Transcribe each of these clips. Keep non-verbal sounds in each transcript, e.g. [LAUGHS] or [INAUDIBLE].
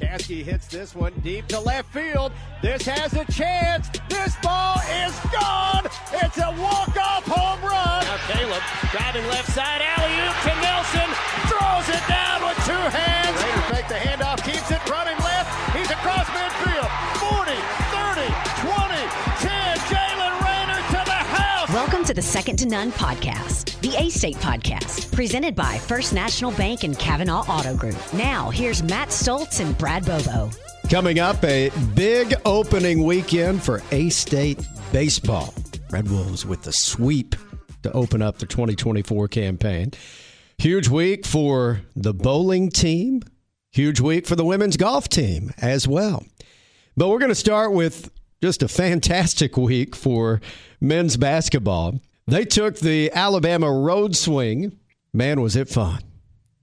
Caskey hits this one deep to left field. This has a chance. This ball is gone. It's a walk-off home run. Now Caleb driving left side, alley oop to Nelson, throws it down with two hands. Raiders fake the handoff, keeps it running left. He's across midfield. The Second to None podcast, the A State podcast, presented by First National Bank and Kavanaugh Auto Group. Now, here's Matt Stoltz and Brad Bobo. Coming up, a big opening weekend for A State baseball. Red Wolves with the sweep to open up the 2024 campaign. Huge week for the bowling team. Huge week for the women's golf team as well. But we're going to start with just a fantastic week for men's basketball. They took the Alabama road swing. Man, was it fun.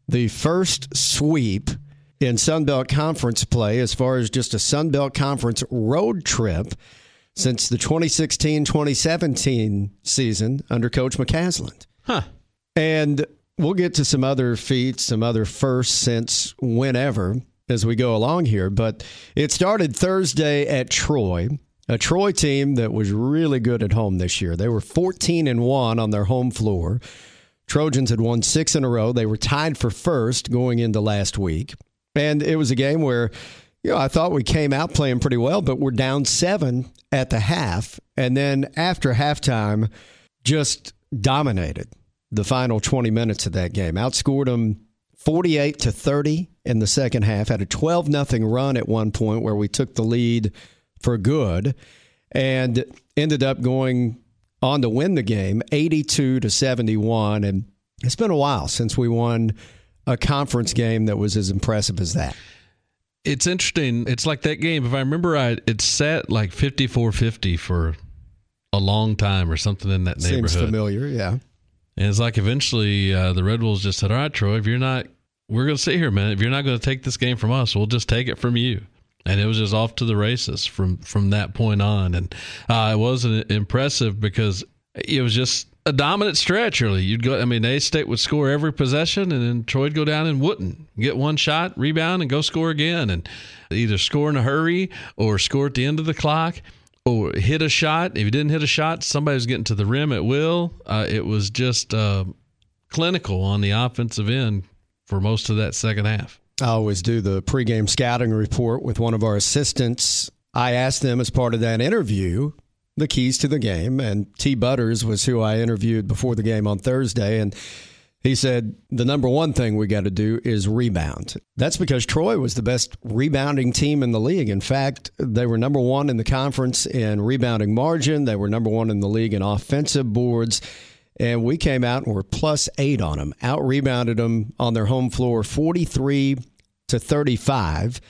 The first sweep in Sun Belt Conference play as far as just a Sun Belt Conference road trip since the 2016 2017 season under Coach McCasland. Huh. And we'll get to some other feats, some other firsts since whenever as we go along here. But it started Thursday at Troy, a Troy team that was really good at home this year. They were 14 and 1 on their home floor. Trojans had won six in a row. They were tied for first going into last week. And it was a game where, you know, I thought we came out playing pretty well, but we're down seven at the half. And then after halftime, just dominated the final 20 minutes of that game. Outscored them 48 to 30 in the second half. Had a 12 nothing run at one point where we took the lead for good and ended up going on to win the game 82 to 71 and it's been a while since we won a conference game that was as impressive as that. It's interesting. It's like that game. If I remember right, it sat like 54-50 for a long time or something in that neighborhood. Seems familiar, yeah. And it's like eventually uh, the Red Wolves just said, "All right, Troy, if you're not, we're going to sit here minute. If you're not going to take this game from us, we'll just take it from you." And it was just off to the races from from that point on. And uh, it wasn't impressive because it was just a dominant stretch. Really, you'd go. I mean, A State would score every possession, and then Troy'd go down and wouldn't get one shot, rebound, and go score again, and either score in a hurry or score at the end of the clock or hit a shot. If you didn't hit a shot, somebody was getting to the rim at will. Uh, it was just uh, clinical on the offensive end for most of that second half. I always do the pregame scouting report with one of our assistants. I asked them as part of that interview the keys to the game, and T. Butters was who I interviewed before the game on Thursday, and he said the number one thing we got to do is rebound. That's because Troy was the best rebounding team in the league. In fact, they were number one in the conference in rebounding margin. They were number one in the league in offensive boards. And we came out and were plus eight on them, out rebounded them on their home floor 43 to 35.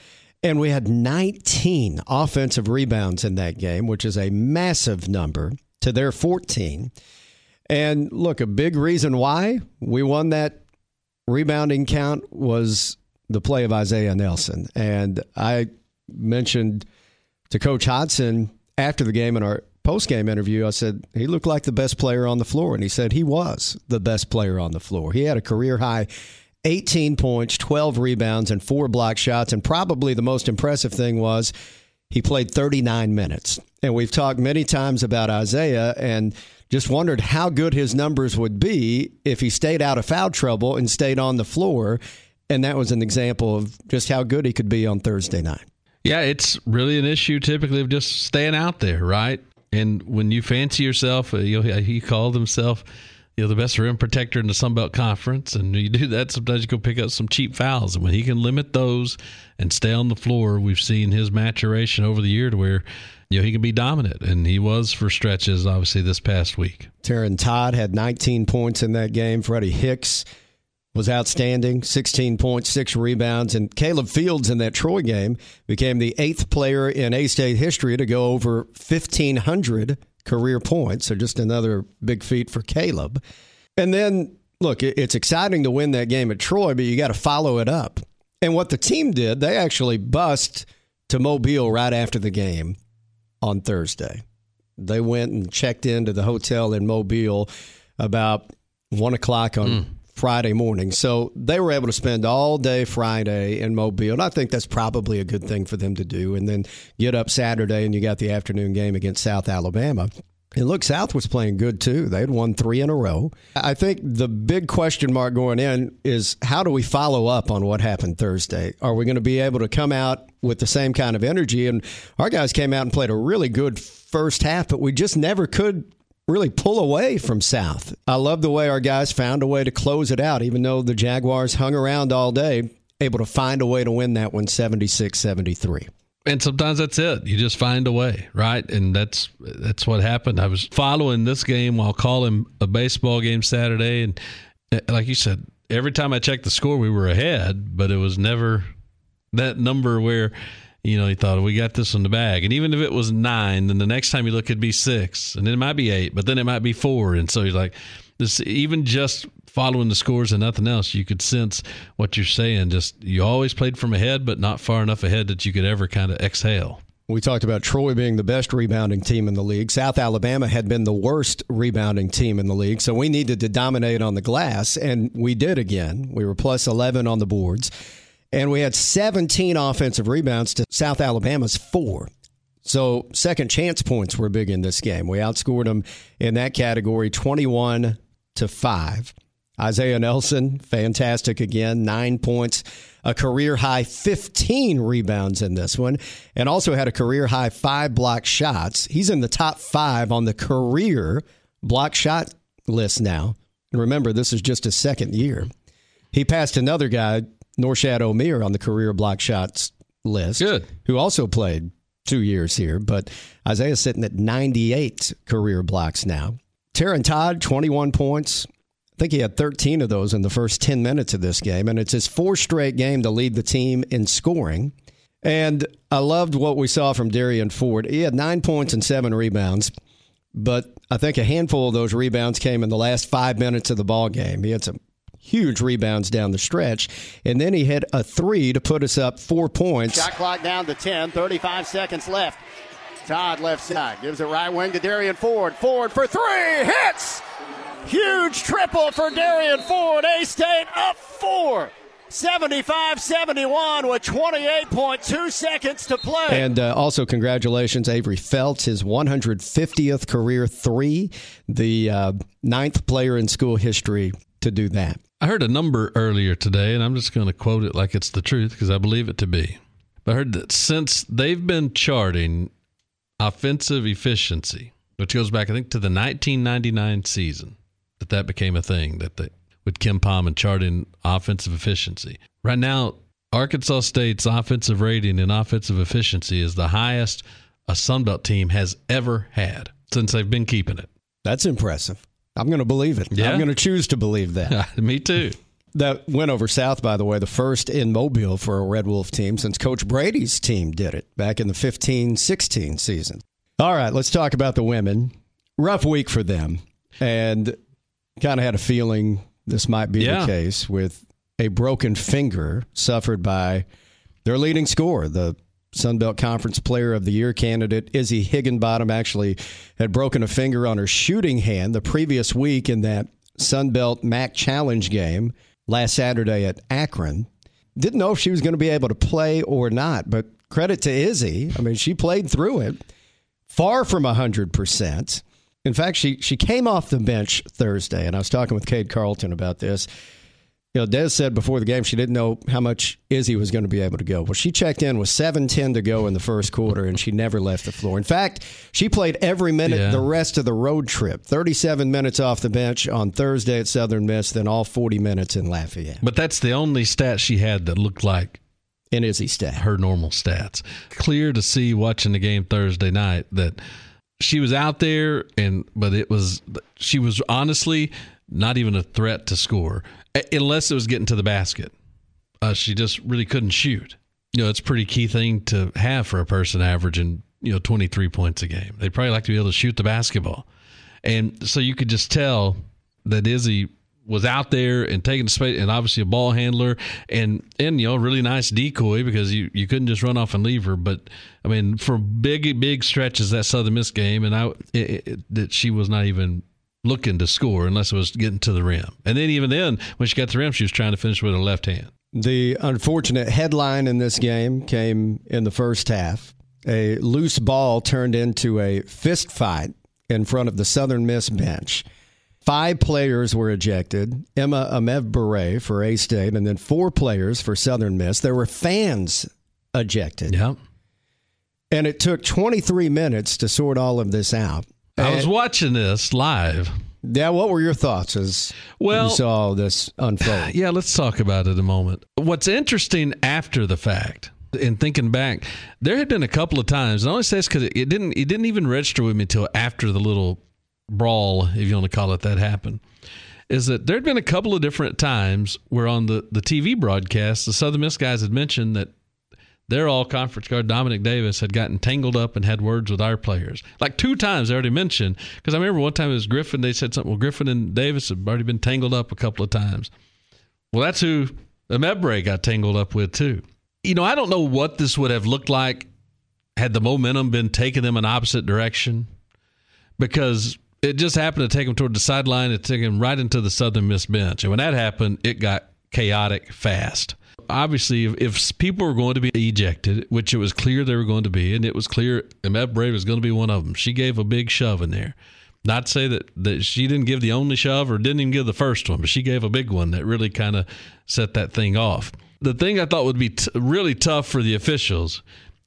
And we had 19 offensive rebounds in that game, which is a massive number to their 14. And look, a big reason why we won that rebounding count was the play of Isaiah Nelson. And I mentioned to Coach Hodson after the game in our post game interview, I said he looked like the best player on the floor. And he said he was the best player on the floor. He had a career high 18 points, 12 rebounds, and four block shots. And probably the most impressive thing was he played 39 minutes. And we've talked many times about Isaiah and just wondered how good his numbers would be if he stayed out of foul trouble and stayed on the floor. And that was an example of just how good he could be on Thursday night. Yeah, it's really an issue typically of just staying out there, right? And when you fancy yourself, uh, you know, he called himself you know the best rim protector in the Sun Belt Conference, and you do that. Sometimes you go pick up some cheap fouls, and when he can limit those and stay on the floor, we've seen his maturation over the year to where you know he can be dominant, and he was for stretches. Obviously, this past week, Taryn Todd had 19 points in that game. Freddie Hicks was outstanding 16 points, six rebounds. And Caleb Fields in that Troy game became the eighth player in A State history to go over 1,500 career points. So just another big feat for Caleb. And then, look, it's exciting to win that game at Troy, but you got to follow it up. And what the team did, they actually bust to Mobile right after the game on Thursday. They went and checked into the hotel in Mobile about one o'clock on. Mm Friday morning. So they were able to spend all day Friday in Mobile. And I think that's probably a good thing for them to do. And then get up Saturday and you got the afternoon game against South Alabama. And look, South was playing good too. They had won three in a row. I think the big question mark going in is how do we follow up on what happened Thursday? Are we going to be able to come out with the same kind of energy? And our guys came out and played a really good first half, but we just never could really pull away from South. I love the way our guys found a way to close it out, even though the Jaguars hung around all day, able to find a way to win that one 76 73 and sometimes that's it. You just find a way, right? And that's that's what happened. I was following this game while calling a baseball game Saturday, and eh, like you said, every time I checked the score, we were ahead, but it was never that number where you know, he thought we got this in the bag. And even if it was nine, then the next time you look, it'd be six, and then it might be eight, but then it might be four. And so he's like, this even just following the scores and nothing else, you could sense what you're saying. Just you always played from ahead, but not far enough ahead that you could ever kind of exhale. We talked about Troy being the best rebounding team in the league. South Alabama had been the worst rebounding team in the league. So we needed to dominate on the glass, and we did again. We were plus 11 on the boards, and we had 17 offensive rebounds to South Alabama's four. So second chance points were big in this game. We outscored them in that category 21 to 5. Isaiah Nelson, fantastic again, nine points, a career high 15 rebounds in this one, and also had a career high five block shots. He's in the top five on the career block shot list now. And remember, this is just his second year. He passed another guy, Norchad Omier, on the career block shots list, Good. who also played two years here. But Isaiah's sitting at 98 career blocks now. Taryn Todd, 21 points, I think he had 13 of those in the first 10 minutes of this game, and it's his fourth straight game to lead the team in scoring. And I loved what we saw from Derrian Ford. He had nine points and seven rebounds, but I think a handful of those rebounds came in the last five minutes of the ball game. He had some huge rebounds down the stretch, and then he hit a three to put us up four points. Shot clock down to 10, 35 seconds left. Todd left side gives it right wing to Derrian Ford. Ford for three hits. Huge triple for Derrian Ford. A State up four. 75 71 with 28.2 seconds to play. And uh, also, congratulations, Avery Felts, his 150th career three, the uh, ninth player in school history to do that. I heard a number earlier today, and I'm just going to quote it like it's the truth because I believe it to be. But I heard that since they've been charting offensive efficiency, which goes back, I think, to the 1999 season, that that became a thing that they with KenPom and charting offensive efficiency. Right now, Arkansas State's offensive rating and offensive efficiency is the highest a Sunbelt team has ever had since they've been keeping it. That's impressive. I'm going to believe it. Yeah. I'm going to choose to believe that. [LAUGHS] Me too. that went over south, by the way, the first in Mobile for a Red Wolf team since Coach Brady's team did it back in the 15 16 season. All right, let's talk about the women. Rough week for them. And kind of had a feeling this might be Yeah. the case with a broken finger suffered by their leading scorer, the Sun Belt Conference Player of the Year candidate Izzy Higginbottom actually had broken a finger on her shooting hand the previous week in that Sun Belt MAC Challenge game last Saturday at Akron. Didn't know if she was going to be able to play or not, but credit to Izzy. I mean, she played through it, far from 100%. In fact, she, she came off the bench Thursday, and I was talking with Cade Carlton about this. You know, Des said before the game she didn't know how much Izzy was going to be able to go. Well, she checked in with 7.10 to go in the first quarter, and she never left the floor. In fact, she played every minute Yeah. the rest of the road trip 37 minutes off the bench on Thursday at Southern Miss, then all 40 minutes in Lafayette But that's the only stat she had that looked like in Izzy stat. her normal stats. Clear to see watching the game Thursday night that she was out there and but it was she was honestly not even a threat to score unless it was getting to the basket. Uh, she just really couldn't shoot. You know, it's a pretty key thing to have for a person averaging, you know, 23 points a game. They'd probably like to be able to shoot the basketball. And so you could just tell that Izzy was out there and taking space and obviously a ball handler and and you know really nice decoy because you you couldn't just run off and leave her but I mean for big big stretches that Southern Miss game and I it, it, that she was not even looking to score unless it was getting to the rim. And then even then, when she got to the rim, she was trying to finish with her left hand. The unfortunate headline in this game came in the first half. A loose ball turned into a fist fight in front of the Southern Miss bench. Five players were ejected. Emma Amev for A State, and then four players for Southern Miss. There were fans ejected. Yeah. And it took 23 minutes to sort all of this out. I was watching this live. Yeah, what were your thoughts as well, you saw this unfold? [SIGHS] Yeah, let's talk about it a moment. What's interesting after the fact, and thinking back, there had been a couple of times, and I only say this because it, it didn't it didn't even register with me until after the little brawl, if you want to call it that, happened. Is that there had been a couple of different times where on the, the TV broadcast, the Southern Miss guys had mentioned that their all conference guard Dominic Davis had gotten tangled up and had words with our players. Like two times I already mentioned because I remember one time it was Griffin. They said something. Well, Griffin and Davis have already been tangled up a couple of times. Well, that's who Mebre got tangled up with too. You know, I don't know what this would have looked like had the momentum been taking them in opposite direction because it just happened to take them toward the sideline and took them right into the Southern Miss bench. And when that happened, it got chaotic fast obviously, if, if, people were going to be ejected, which it was clear they were going to be, and it was clear Emma Mebre was going to be one of them, she gave a big shove in there. Not to say that, that she didn't give the only shove or didn't even give the first one, but she gave a big one that really kind of set that thing off. The thing I thought would be t- really tough for the officials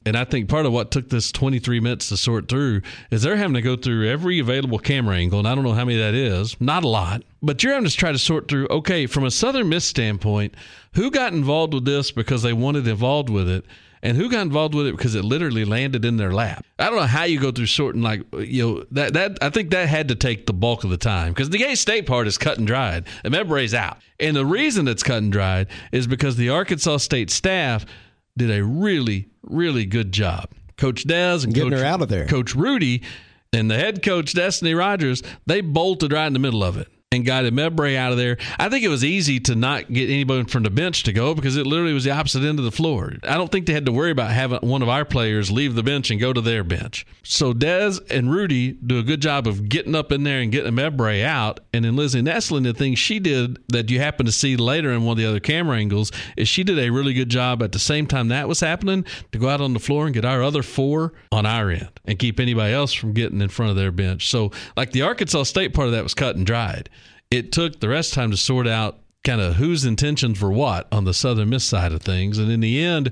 and I think part of what took this 23 minutes to sort through is they're having to go through every available camera angle, and I don't know how many that is, not a lot, but you're having to try to sort through, okay, from a Southern Miss standpoint, who got involved with this because they wanted involved with it, and who got involved with it because it literally landed in their lap. I don't know how you go through sorting like you know that that I think that had to take the bulk of the time because the A State part is cut and dried. And Mebre's out, and the reason it's cut and dried is because the Arkansas State staff did a really, really good job. Coach Des and getting Coach, her out of there. Coach Rudy and the head coach Destiny Rogers, they bolted right in the middle of it and got Mebre out of there. I think it was easy to not get anybody from the bench to go because it literally was the opposite end of the floor. I don't think they had to worry about having one of our players leave the bench and go to their bench. So Dez and Rudy do a good job of getting up in there and getting Mebre out. And then Lizzie Nestlin, the thing she did that you happen to see later in one of the other camera angles is she did a really good job at the same time that was happening to go out on the floor and get our other four on our end and keep anybody else from getting in front of their bench. So like the Arkansas State part of that was cut and dried it took the rest of time to sort out kind of whose intentions were what on the Southern Miss side of things. And in the end,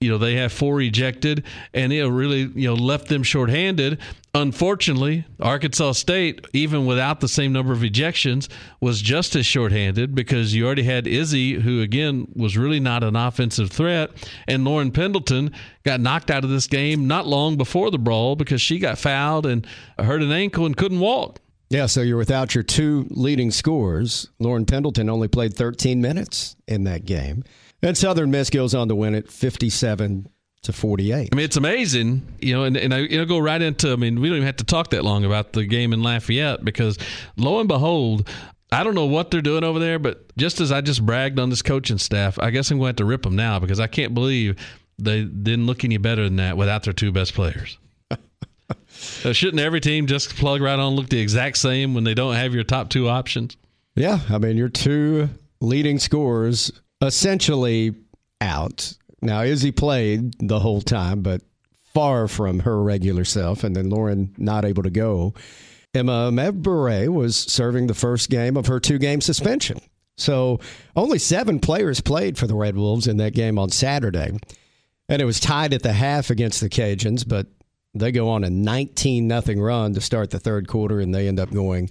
you know, they have four ejected and it really, you know, left them shorthanded. Unfortunately, Arkansas State, even without the same number of ejections, was just as shorthanded because you already had Izzy, who again was really not an offensive threat, and Lauren Pendleton got knocked out of this game not long before the brawl because she got fouled and hurt an ankle and couldn't walk. Yeah, so you're without your two leading scorers. Lauren Pendleton only played 13 minutes in that game. And Southern Miss goes on to win it 57 to 48. I mean, it's amazing, you know, and, and I know, go right into, I mean, we don't even have to talk that long about the game in Lafayette because lo and behold, I don't know what they're doing over there, but just as I just bragged on this coaching staff, I guess I'm going to have to rip them now because I can't believe they didn't look any better than that without their two best players. So shouldn't every team just plug right on, look the exact same when they don't have your top two options? Yeah, I mean your two leading scorers essentially out. Now Izzy played the whole time, but far from her regular self, and then Lauren not able to go. Emma Mebre was serving the first game of her two game suspension. So only seven players played for the Red Wolves in that game on Saturday. And it was tied at the half against the Cajuns, but they go on a 19 nothing run to start the third quarter, and they end up going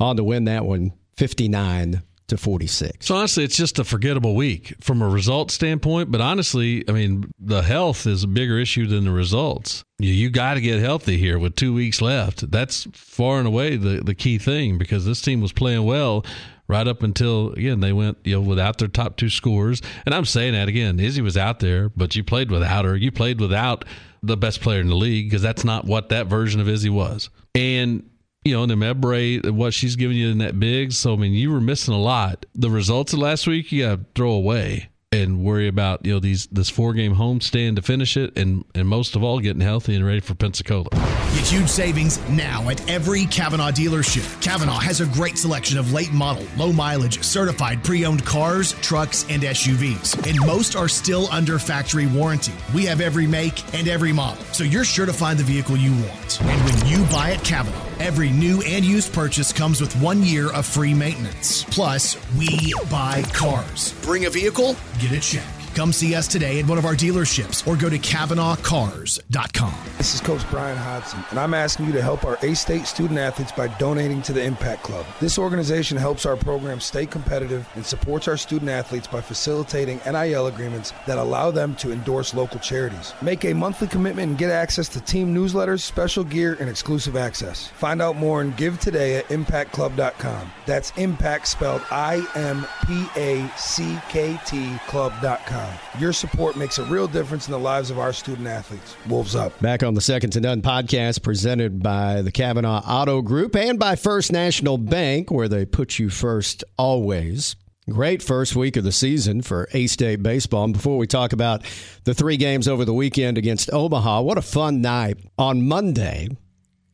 on to win that one 59 to 46. So honestly, it's just a forgettable week from a result standpoint. But honestly, I mean, the health is a bigger issue than the results. You, you got to get healthy here with two weeks left. That's far and away the, the key thing because this team was playing well right up until again they went you know without their top two scores. And I'm saying that again, Izzy was out there, but you played without her. You played without the best player in the league because that's not what that version of Izzy was. And you know, Nemebre, what she's giving you in that big. So I mean, you were missing a lot. The results of last week, you got to throw away. And worry about you know these this four game homestand to finish it, and and most of all getting healthy and ready for Pensacola. Get huge savings now at every Kavanaugh dealership. Kavanaugh has a great selection of late model, low mileage, certified pre-owned cars, trucks, and SUVs, and most are still under factory warranty. We have every make and every model, so you're sure to find the vehicle you want. And when you buy at Kavanaugh, every new and used purchase comes with one year of free maintenance. Plus, we buy cars. Bring a vehicle, get it checked. Come see us today at one of our dealerships or go to KavanaughCars.com. This is Coach Bryan Hodson, and I'm asking you to help our A State student athletes by donating to the Impact Club. This organization helps our program stay competitive and supports our student athletes by facilitating NIL agreements that allow them to endorse local charities. Make a monthly commitment and get access to team newsletters, special gear, and exclusive access. Find out more and give today at ImpactClub.com. That's Impact spelled I M P A C K T Club.com. Your support makes a real difference in the lives of our student athletes. Wolves up. Back on the Second to None podcast presented by the Kavanaugh Auto Group and by First National Bank, where they put you first always. Great first week of the season for A State baseball. And before we talk about the three games over the weekend against Omaha, what a fun night on Monday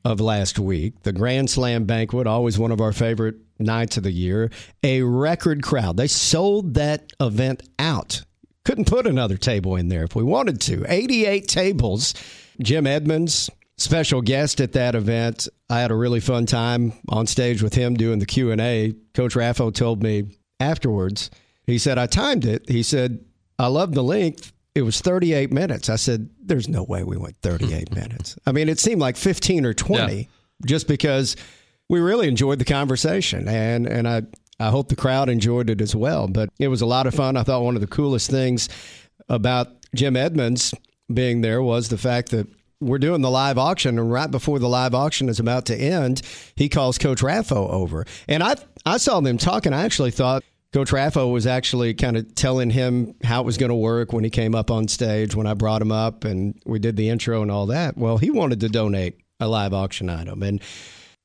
of last week. The Grand Slam banquet, always one of our favorite nights of the year. A record crowd. They sold that event out couldn't put another table in there if we wanted to. 88 tables. Jim Edmonds, special guest at that event. I had a really fun time on stage with him doing the Q&A. Coach Raffo told me afterwards, he said, I timed it. He said, I love the length. It was 38 minutes. I said, there's no way we went 38 [LAUGHS] minutes. I mean, it seemed like 15 or 20 yeah. just because we really enjoyed the conversation. And, and I, I hope the crowd enjoyed it as well. But it was a lot of fun. I thought one of the coolest things about Jim Edmonds being there was the fact that we're doing the live auction, and right before the live auction is about to end, he calls Coach Raffo over. And I I saw them talking. I actually thought Coach Raffo was actually kind of telling him how it was going to work when he came up on stage when I brought him up and we did the intro and all that. Well, he wanted to donate a live auction item. And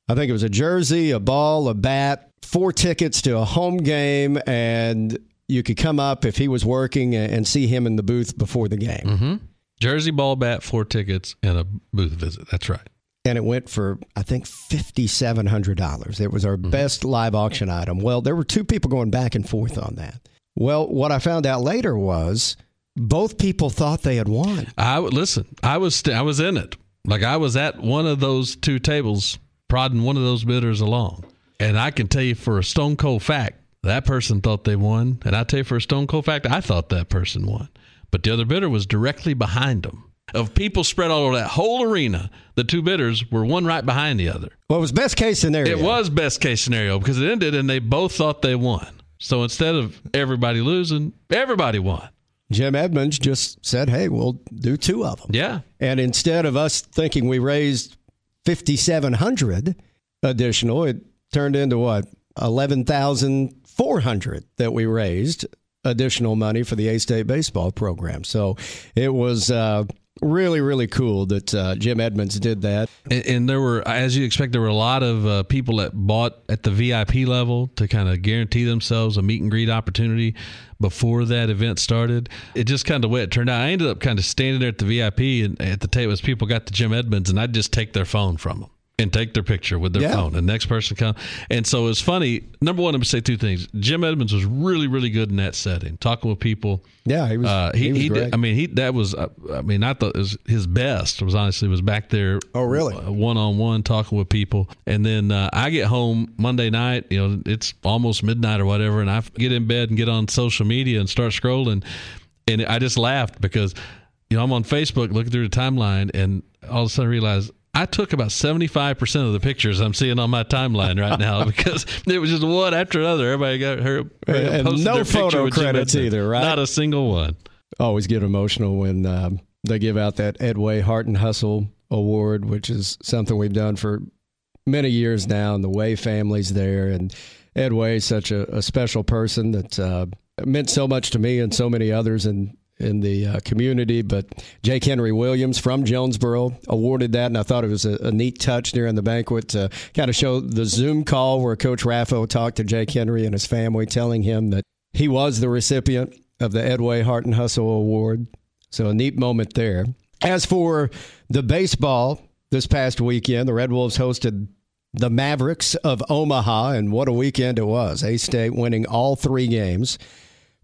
I think it was a jersey, a ball, a bat, four tickets to a home game, and you could come up if he was working and see him in the booth before the game. Mm-hmm. Jersey, ball, bat, four tickets, and a booth visit. That's right. And it went for, I think, $5,700. It was our mm-hmm. best live auction item. Well, there were two people going back and forth on that. Well, what I found out later was both people thought they had won. I listen. I was st- I was in it. Like I was at one of those two tables prodding one of those bidders along. And I can tell you for a stone cold fact, that person thought they won. And I tell you for a stone cold fact, I thought that person won. But the other bidder was directly behind them. Of people spread all over that whole arena, the two bidders were one right behind the other. Well, it was best case scenario. It was best case scenario because it ended and they both thought they won. So instead of everybody losing, everybody won. Jim Edmonds just said, "Hey, we'll do two of them." Yeah. And instead of us thinking we raised 5700 additional it turned into what 11,400 that we raised additional money for the A-State baseball program. So it was uh, really really cool that uh, Jim Edmonds did that. And, and, there were, as you expect, there were a lot of uh, people that bought at the VIP level to kind of guarantee themselves a meet and greet opportunity before that event started. It just kind of way it turned out. I ended up kind of standing there at the VIP and at the table as people got to Jim Edmonds, and I'd just take their phone from them and take their picture with their yeah. phone. The next person come, and so it's funny. Number one, I'm gonna say two things. Jim Edmonds was really, really good in that setting, talking with people. Yeah, he was. Uh, he, he, was he did, I mean, he that was. Uh, I mean, I thought was his best was honestly was back there. Oh, really? One on one talking with people, and then uh, I get home Monday night. You know, it's almost midnight or whatever, and I get in bed and get on social media and start scrolling, and I just laughed because. You know, I'm on Facebook looking through the timeline, and all of a sudden I realize I took about 75% of the pictures I'm seeing on my timeline right now [LAUGHS] because it was just one after another. Everybody got her and no photo credits either, right? Not a single one. Always get emotional when um, they give out that Edway Heart and Hustle Award, which is something we've done for many years now, and the Way family's there. And Edway is such a, a special person that uh, meant so much to me and so many others. And in the uh, community. But Jake Henry Williams from Jonesboro awarded that, and I thought it was a, a neat touch during the banquet to kind of show the Zoom call where Coach Raffo talked to Jake Henry and his family, telling him that he was the recipient of the Edway Heart and Hustle Award. So a neat moment there. As for the baseball this past weekend, the Red Wolves hosted the Mavericks of Omaha, and what a weekend it was. A State winning all three games.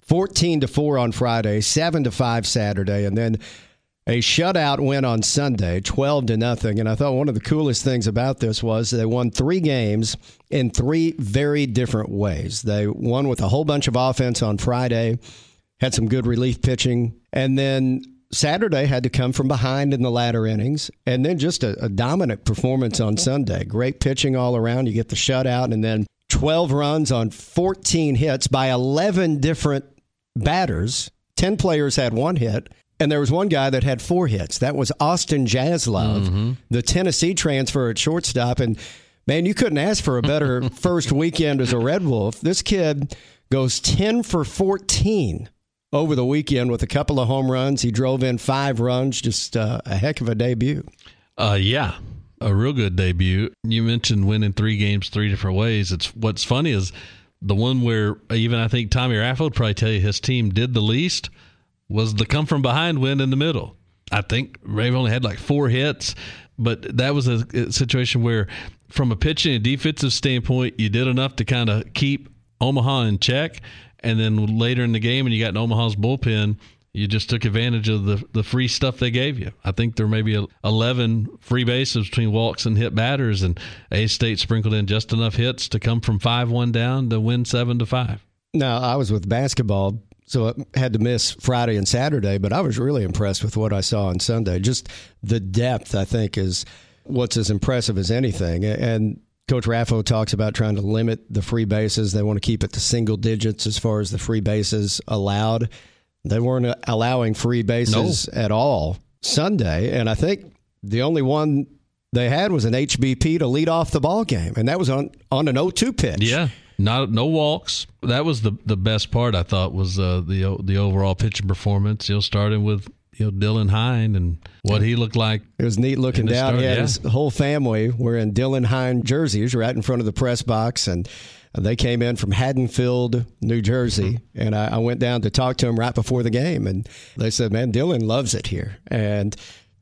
14 to 4 on Friday, 7 to 5 Saturday, and then a shutout win on Sunday, 12 to nothing. And I thought one of the coolest things about this was they won three games in three very different ways. They won with a whole bunch of offense on Friday, had some good relief pitching, and then Saturday had to come from behind in the latter innings, and then just a, a dominant performance on Sunday. Great pitching all around. You get the shutout, and then 12 runs on 14 hits by 11 different batters. 10 players had one hit. And there was one guy that had four hits. That was Austin Jaslove, mm-hmm. the Tennessee transfer at shortstop. And man, you couldn't ask for a better [LAUGHS] first weekend as a Red Wolf. This kid goes 10 for 14 over the weekend with a couple of home runs. He drove in five runs, just uh, a heck of a debut. Uh, yeah, a real good debut. You mentioned winning three games three different ways. It's what's funny is the one where even I think Tommy Raffo would probably tell you his team did the least was the come from behind win in the middle. I think Rave only had like four hits, but that was a situation where, from a pitching and defensive standpoint, you did enough to kind of keep Omaha in check. And then later in the game, and you got in Omaha's bullpen, you just took advantage of the, the free stuff they gave you. I think there may be 11 free bases between walks and hit batters, and A State sprinkled in just enough hits to come from 5 1 down to win 7 to 5. Now, I was with basketball so I had to miss Friday and Saturday, but I was really impressed with what I saw on Sunday. Just the depth, I think, is what's as impressive as anything. And Coach Raffo talks about trying to limit the free bases. They want to keep it to single digits as far as the free bases allowed. They weren't allowing free bases no. at all Sunday, and I think the only one they had was an HBP to lead off the ball game, and that was on on an 0-2 pitch. Yeah. Not no walks. That was the the best part. I thought was uh, the the overall pitching performance. You know, starting with you know Dylan Hine and what he looked like. It was neat looking down. Start, yeah. his whole family wearing Dylan Hine jerseys right in front of the press box, and they came in from Haddonfield, New Jersey, mm-hmm. and I, I went down to talk to him right before the game, and they said, "Man, Dylan loves it here," and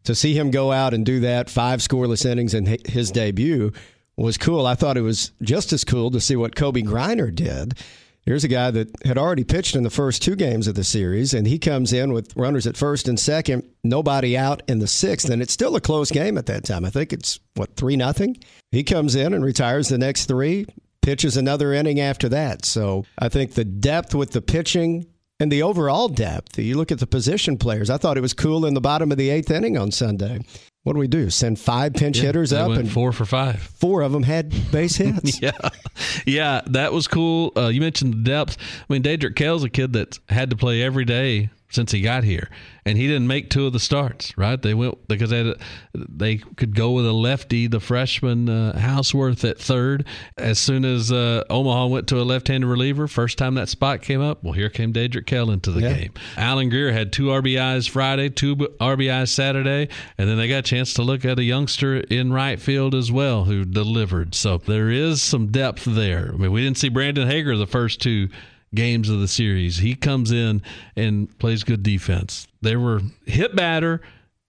to see him go out and do that five scoreless innings in his debut was cool. I thought it was just as cool to see what Kobe Griner did. Here's a guy that had already pitched in the first two games of the series, and he comes in with runners at first and second, nobody out in the sixth, and it's still a close game at that time. I think it's what three nothing. He comes in and retires the next three, pitches another inning after that. So I think the depth with the pitching and the overall depth. You look at the position players. I thought it was cool in the bottom of the eighth inning on Sunday what do we do? Send five pinch yeah, hitters up, and four for five. Four of them had base [LAUGHS] hits. yeah, yeah, that was cool. Uh, you mentioned the depth. I mean, Daedric Kell's a kid that had to play every day since he got here, and he didn't make two of the starts. Right? They went because they had, they could go with a lefty, the freshman uh, Houseworth at third. As soon as uh, Omaha went to a left-handed reliever, first time that spot came up, well, here came Daedric Kell into the yeah. game. Alan Greer had two RBIs Friday, two RBIs Saturday, and then they got a chance to look at a youngster in right field as well who delivered. So there is some depth there. I mean, we didn't see Brandon Hager the first two games of the series. He comes in and plays good defense. They were hit batter,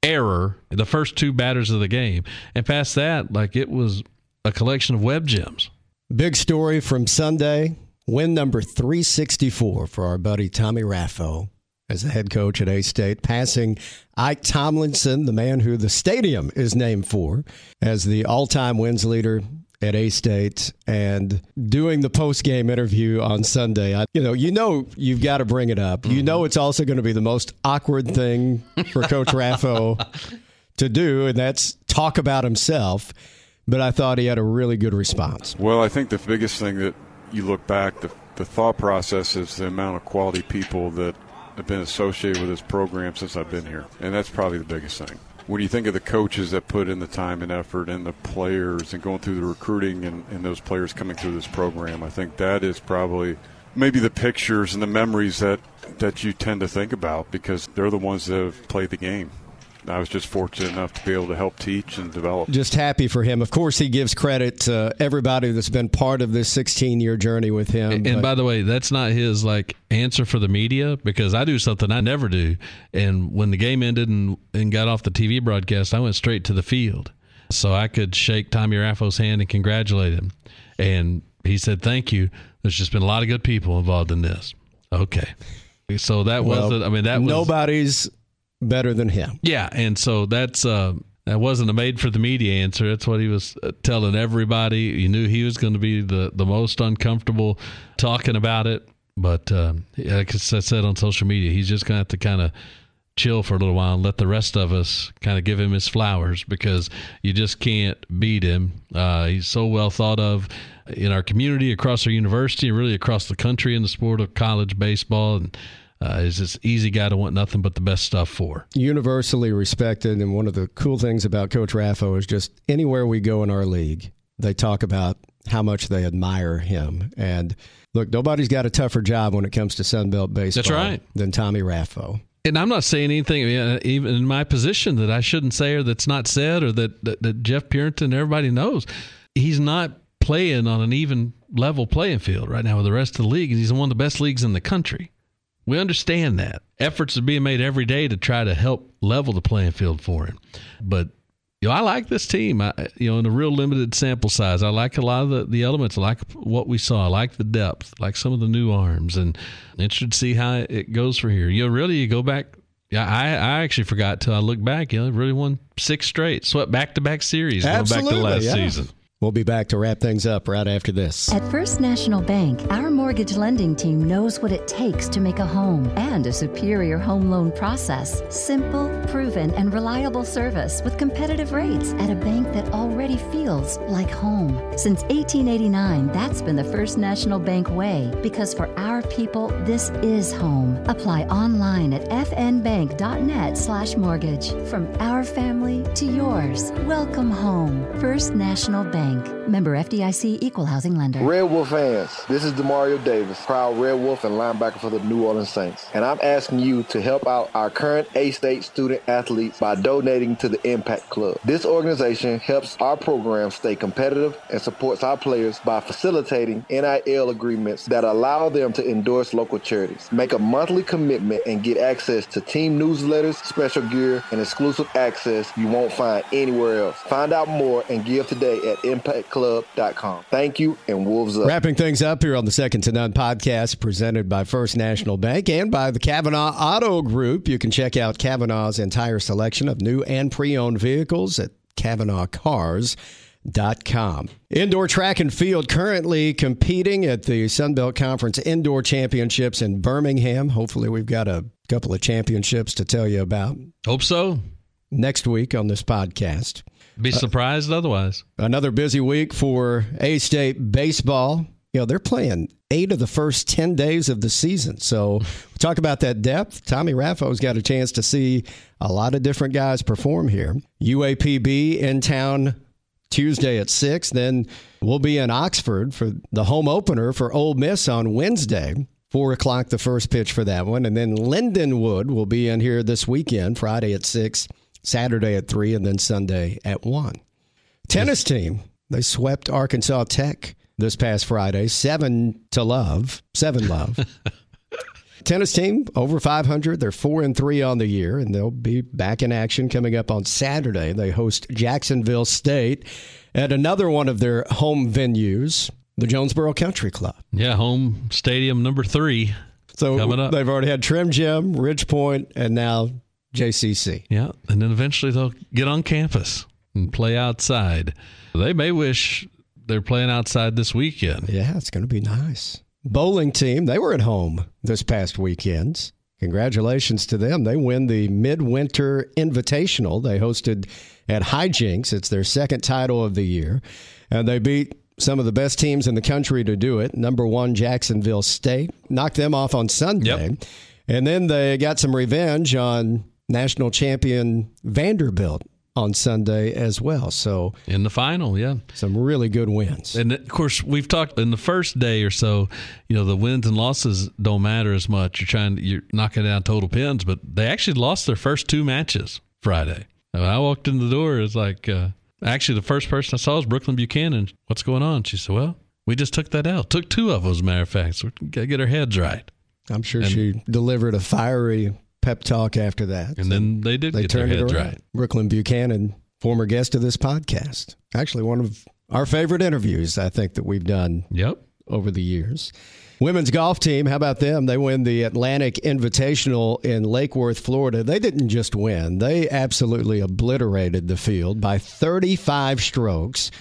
error, the first two batters of the game. And past that, like it was a collection of web gems. Big story from Sunday. Win number 364 for our buddy Tommy Raffo as the head coach at A State, passing Ike Tomlinson, the man who the stadium is named for, as the all time wins leader at A State and doing the post game interview on Sunday. I, you know, you know, you've got to bring it up. Mm-hmm. You know, it's also going to be the most awkward thing for Coach [LAUGHS] Raffo to do, and that's talk about himself. But I thought he had a really good response. Well, I think the biggest thing that you look back, the, the thought process is the amount of quality people that have been associated with this program since I've been here, and that's probably the biggest thing when you think of the coaches that put in the time and effort and the players and going through the recruiting and, and those players coming through this program, I think that is probably maybe the pictures and the memories that, that you tend to think about because they're the ones that have played the game. I was just fortunate enough to be able to help teach and develop. Just happy for him. Of course, he gives credit to everybody that's been part of this 16 year journey with him. And, and by the way, that's not his like answer for the media because I do something I never do. And when the game ended and, and got off the TV broadcast, I went straight to the field so I could shake Tommy Raffo's hand and congratulate him. And he said, "Thank you." There's just been a lot of good people involved in this. Okay, so that well, was I mean that was, nobody's better than him. Yeah, and so that's uh, that wasn't a made for the media answer. That's what he was uh, telling everybody. You knew he was going to be the the most uncomfortable talking about it, but uh, like I said on social media, he's just going to have to kind of chill for a little while and let the rest of us kind of give him his flowers because you just can't beat him. Uh, he's so well thought of in our community, across our university, and really across the country in the sport of college baseball. And uh, is this easy guy to want nothing but the best stuff for. Universally respected, and one of the cool things about Coach Raffo is just anywhere we go in our league, they talk about how much they admire him. And look, nobody's got a tougher job when it comes to Sunbelt baseball That's right. than Tommy Raffo. And I'm not saying anything, even in my position, that I shouldn't say or that's not said or that, that, that Jeff Purinton, everybody knows. He's not playing on an even level playing field right now with the rest of the league. He's in one of the best leagues in the country. We understand that. Efforts are being made every day to try to help level the playing field for him. But you know, I like this team. I, you know, in a real limited sample size, I like a lot of the, the elements. I like what we saw. I like the depth, I like some of the new arms, and interested to see how it goes for here. You know, really, you go back. Yeah, I, I actually forgot till I look back. You know, really won six straight, swept back to back series Absolutely, going back to last yeah. season. We'll be back to wrap things up right after this. At First National Bank, our mortgage lending team knows what it takes to make a home and a superior home loan process. Simple, proven, and reliable service with competitive rates at a bank that already feels like home. Since 1889, that's been the First National Bank way because for our people, this is home. Apply online at fnbank.net slash mortgage. From our family to yours, welcome home. First National Bank. Member FDIC Equal Housing Lender. Red Wolf fans, this is Demario Davis, proud Red Wolf and linebacker for the New Orleans Saints. And I'm asking you to help out our current A-State student athletes by donating to the Impact Club. This organization helps our program stay competitive and supports our players by facilitating NIL agreements that allow them to endorse local charities. Make a monthly commitment and get access to team newsletters, special gear, and exclusive access you won't find anywhere else. Find out more and give today at impactclub.com. Thank you, and Wolves up. Wrapping things up here on the Second to None podcast, presented by First National Bank and by the Kavanaugh Auto Group. You can check out Kavanaugh's entire selection of new and pre owned vehicles at KavanaughCars.com. Indoor track and field currently competing at the Sunbelt Conference Indoor Championships in Birmingham. Hopefully, we've got a couple of championships to tell you about. Hope so. Next week on this podcast. Be surprised uh, otherwise. Another busy week for A State baseball. You know, they're playing eight of the first 10 days of the season. So, talk about that depth. Tommy Raffo's got a chance to see a lot of different guys perform here. UAPB in town Tuesday at 6. Then we'll be in Oxford for the home opener for Ole Miss on Wednesday. Four o'clock, the first pitch for that one. And then Lindenwood will be in here this weekend, Friday at 6 Saturday at 3, and then Sunday at 1. Tennis team, they swept Arkansas Tech this past Friday, 7 to love, 7 love. [LAUGHS] Tennis team over 500. They're 4 and 3 on the year, and they'll be back in action coming up on Saturday. They host Jacksonville State at another one of their home venues, the Jonesboro Country Club. Yeah, home stadium number three. So coming up. they've already had Trim Gym, Ridge Point, and now JCC. Yeah, and then eventually they'll get on campus and play outside. They may wish they're playing outside this weekend. Yeah, it's going to be nice. Bowling team, they were at home this past weekend. Congratulations to them. They win the Midwinter Invitational they hosted at Hijinks. It's their second title of the year. And they beat some of the best teams in the country to do it. Number one, Jacksonville State. Knocked them off on Sunday. Yep. And then they got some revenge on national champion Vanderbilt on Sunday as well. So in the final, yeah, some really good wins. And of course, we've talked in the first day or so. You know, the wins and losses don't matter as much. You're trying, you're knocking down total pins, but they actually lost their first two matches. Friday. I walked in the door. It's like, uh, actually, the first person I saw was Brooklyn Buchanan. What's going on? She said, Well, we just took that out. Took two of them, as a matter of fact. So we got to get our heads right. I'm sure and, she delivered a fiery pep talk after that. And so then they did they turned it around. right. Brooklyn Buchanan, former guest of this podcast. Actually, one of our favorite interviews, I think, that we've done yep. over the years. Women's golf team, how about them? They win the Atlantic Invitational in Lake Worth, Florida. They didn't just win, they absolutely obliterated the field by 35 strokes.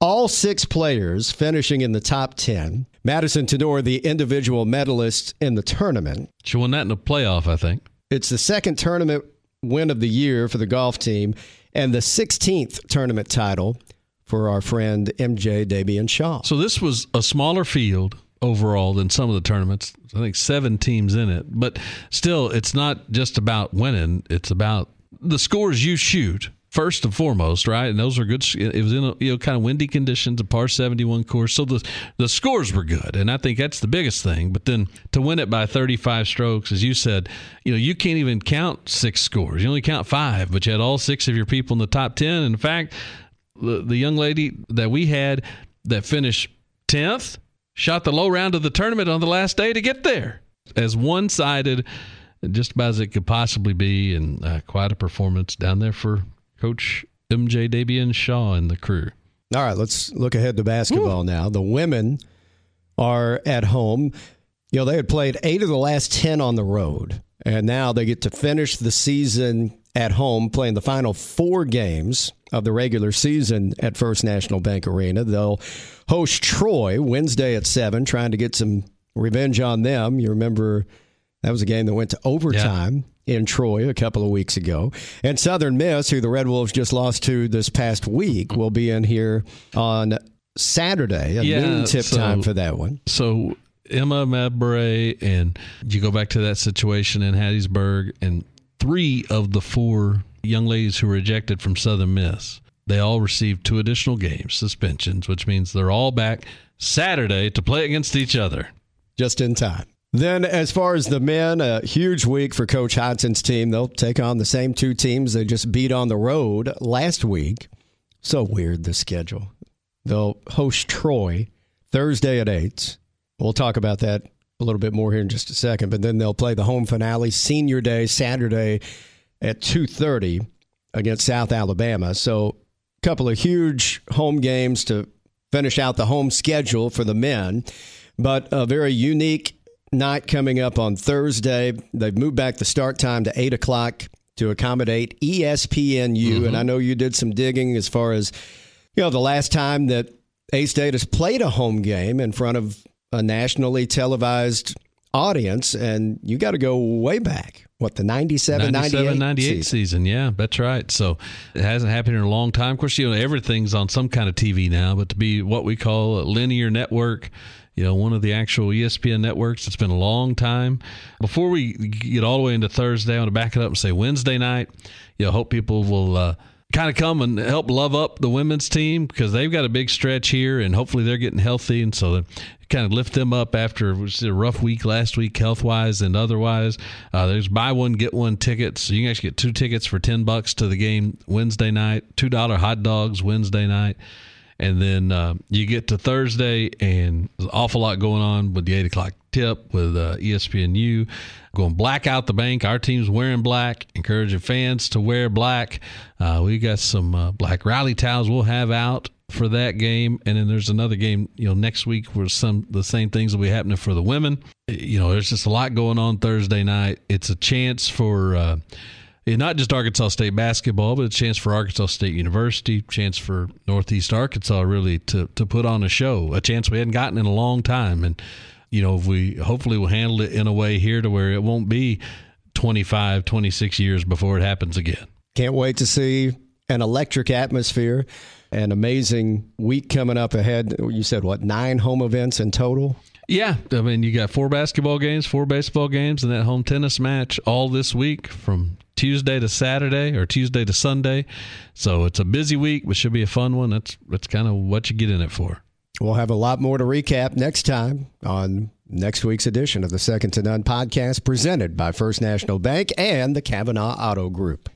All six players finishing in the top 10. Madison Tenor, the individual medalist in the tournament. She won that in the playoff, I think. It's the second tournament win of the year for the golf team and the 16th tournament title for our friend MJ Desbiens Shaw. So this was a smaller field overall than some of the tournaments. I think seven teams in it, but still, it's not just about winning. It's about the scores you shoot first and foremost, right? And those were good. It was in a, you know kind of windy conditions, a par seventy one course, so the the scores were good, and I think that's the biggest thing. But then to win it by thirty five strokes, as you said, you know you can't even count six scores. You only count five, but you had all six of your people in the top ten. in fact, the the young lady that we had that finished tenth shot the low round of the tournament on the last day to get there. As one sided just about as it could possibly be, and uh, quite a performance down there for Coach MJ Desbiens Shaw and the crew. All right, let's look ahead to basketball Ooh. now. The women are at home. You know, they had played eight of the last 10 on the road, and now they get to finish the season at home, playing the final four games of the regular season at First National Bank Arena. They'll host Troy Wednesday at 7, trying to get some revenge on them. You remember that was a game that went to overtime. Yeah in Troy a couple of weeks ago. And Southern Miss, who the Red Wolves just lost to this past week, will be in here on Saturday, a yeah, noon tip so, time for that one. So Emma Mebre, and you go back to that situation in Hattiesburg, and three of the four young ladies who were ejected from Southern Miss, they all received two additional games, suspensions, which means they're all back Saturday to play against each other. Just in time. Then, as far as the men, a huge week for Coach Hodson's team. They'll take on the same two teams they just beat on the road last week. So weird, the schedule. They'll host Troy Thursday at 8. We'll talk about that a little bit more here in just a second. But then they'll play the home finale senior day Saturday at 2.30 against South Alabama. So a couple of huge home games to finish out the home schedule for the men. But a very unique night coming up on Thursday. They've moved back the start time to 8 o'clock to accommodate ESPNU. Mm-hmm. And I know you did some digging as far as, you know, the last time that A State has played a home game in front of a nationally televised audience. And you got to go way back. What, the 97, 97 98, season. season. Yeah, that's right. So it hasn't happened in a long time. Of course, you know, everything's on some kind of TV now, but to be what we call a linear network, you know, one of the actual ESPN networks. It's been a long time. Before we get all the way into Thursday, I want to back it up and say Wednesday night. You know, hope people will uh, kind of come and help love up the women's team because they've got a big stretch here, and hopefully they're getting healthy, and so kind of lift them up after a rough week last week, health wise and otherwise. Uh, there's buy one get one tickets. So you can actually get two tickets for ten bucks to the game Wednesday night. Two dollar hot dogs Wednesday night. And then uh, you get to Thursday, and there's an awful lot going on with the 8 o'clock tip with uh, ESPNU. Going black out the bank. Our team's wearing black, encouraging fans to wear black. Uh, we got some uh, black rally towels we'll have out for that game, and then there's another game, you know, next week where some the same things will be happening for the women. You know, there's just a lot going on Thursday night. It's a chance for uh, not just Arkansas State basketball, but a chance for Arkansas State University, chance for Northeast Arkansas really to to put on a show, a chance we hadn't gotten in a long time, and you know, if we hopefully will handle it in a way here to where it won't be 25, 26 years before it happens again. Can't wait to see an electric atmosphere. An amazing week coming up ahead. You said what nine home events in total? Yeah, I mean you got four basketball games, four baseball games, and that home tennis match all this week from Tuesday to Saturday or Tuesday to Sunday. So it's a busy week, but should be a fun one. That's that's kind of what you get in it for. We'll have a lot more to recap next time on next week's edition of the Second to None podcast presented by First National Bank and the Kavanaugh Auto Group.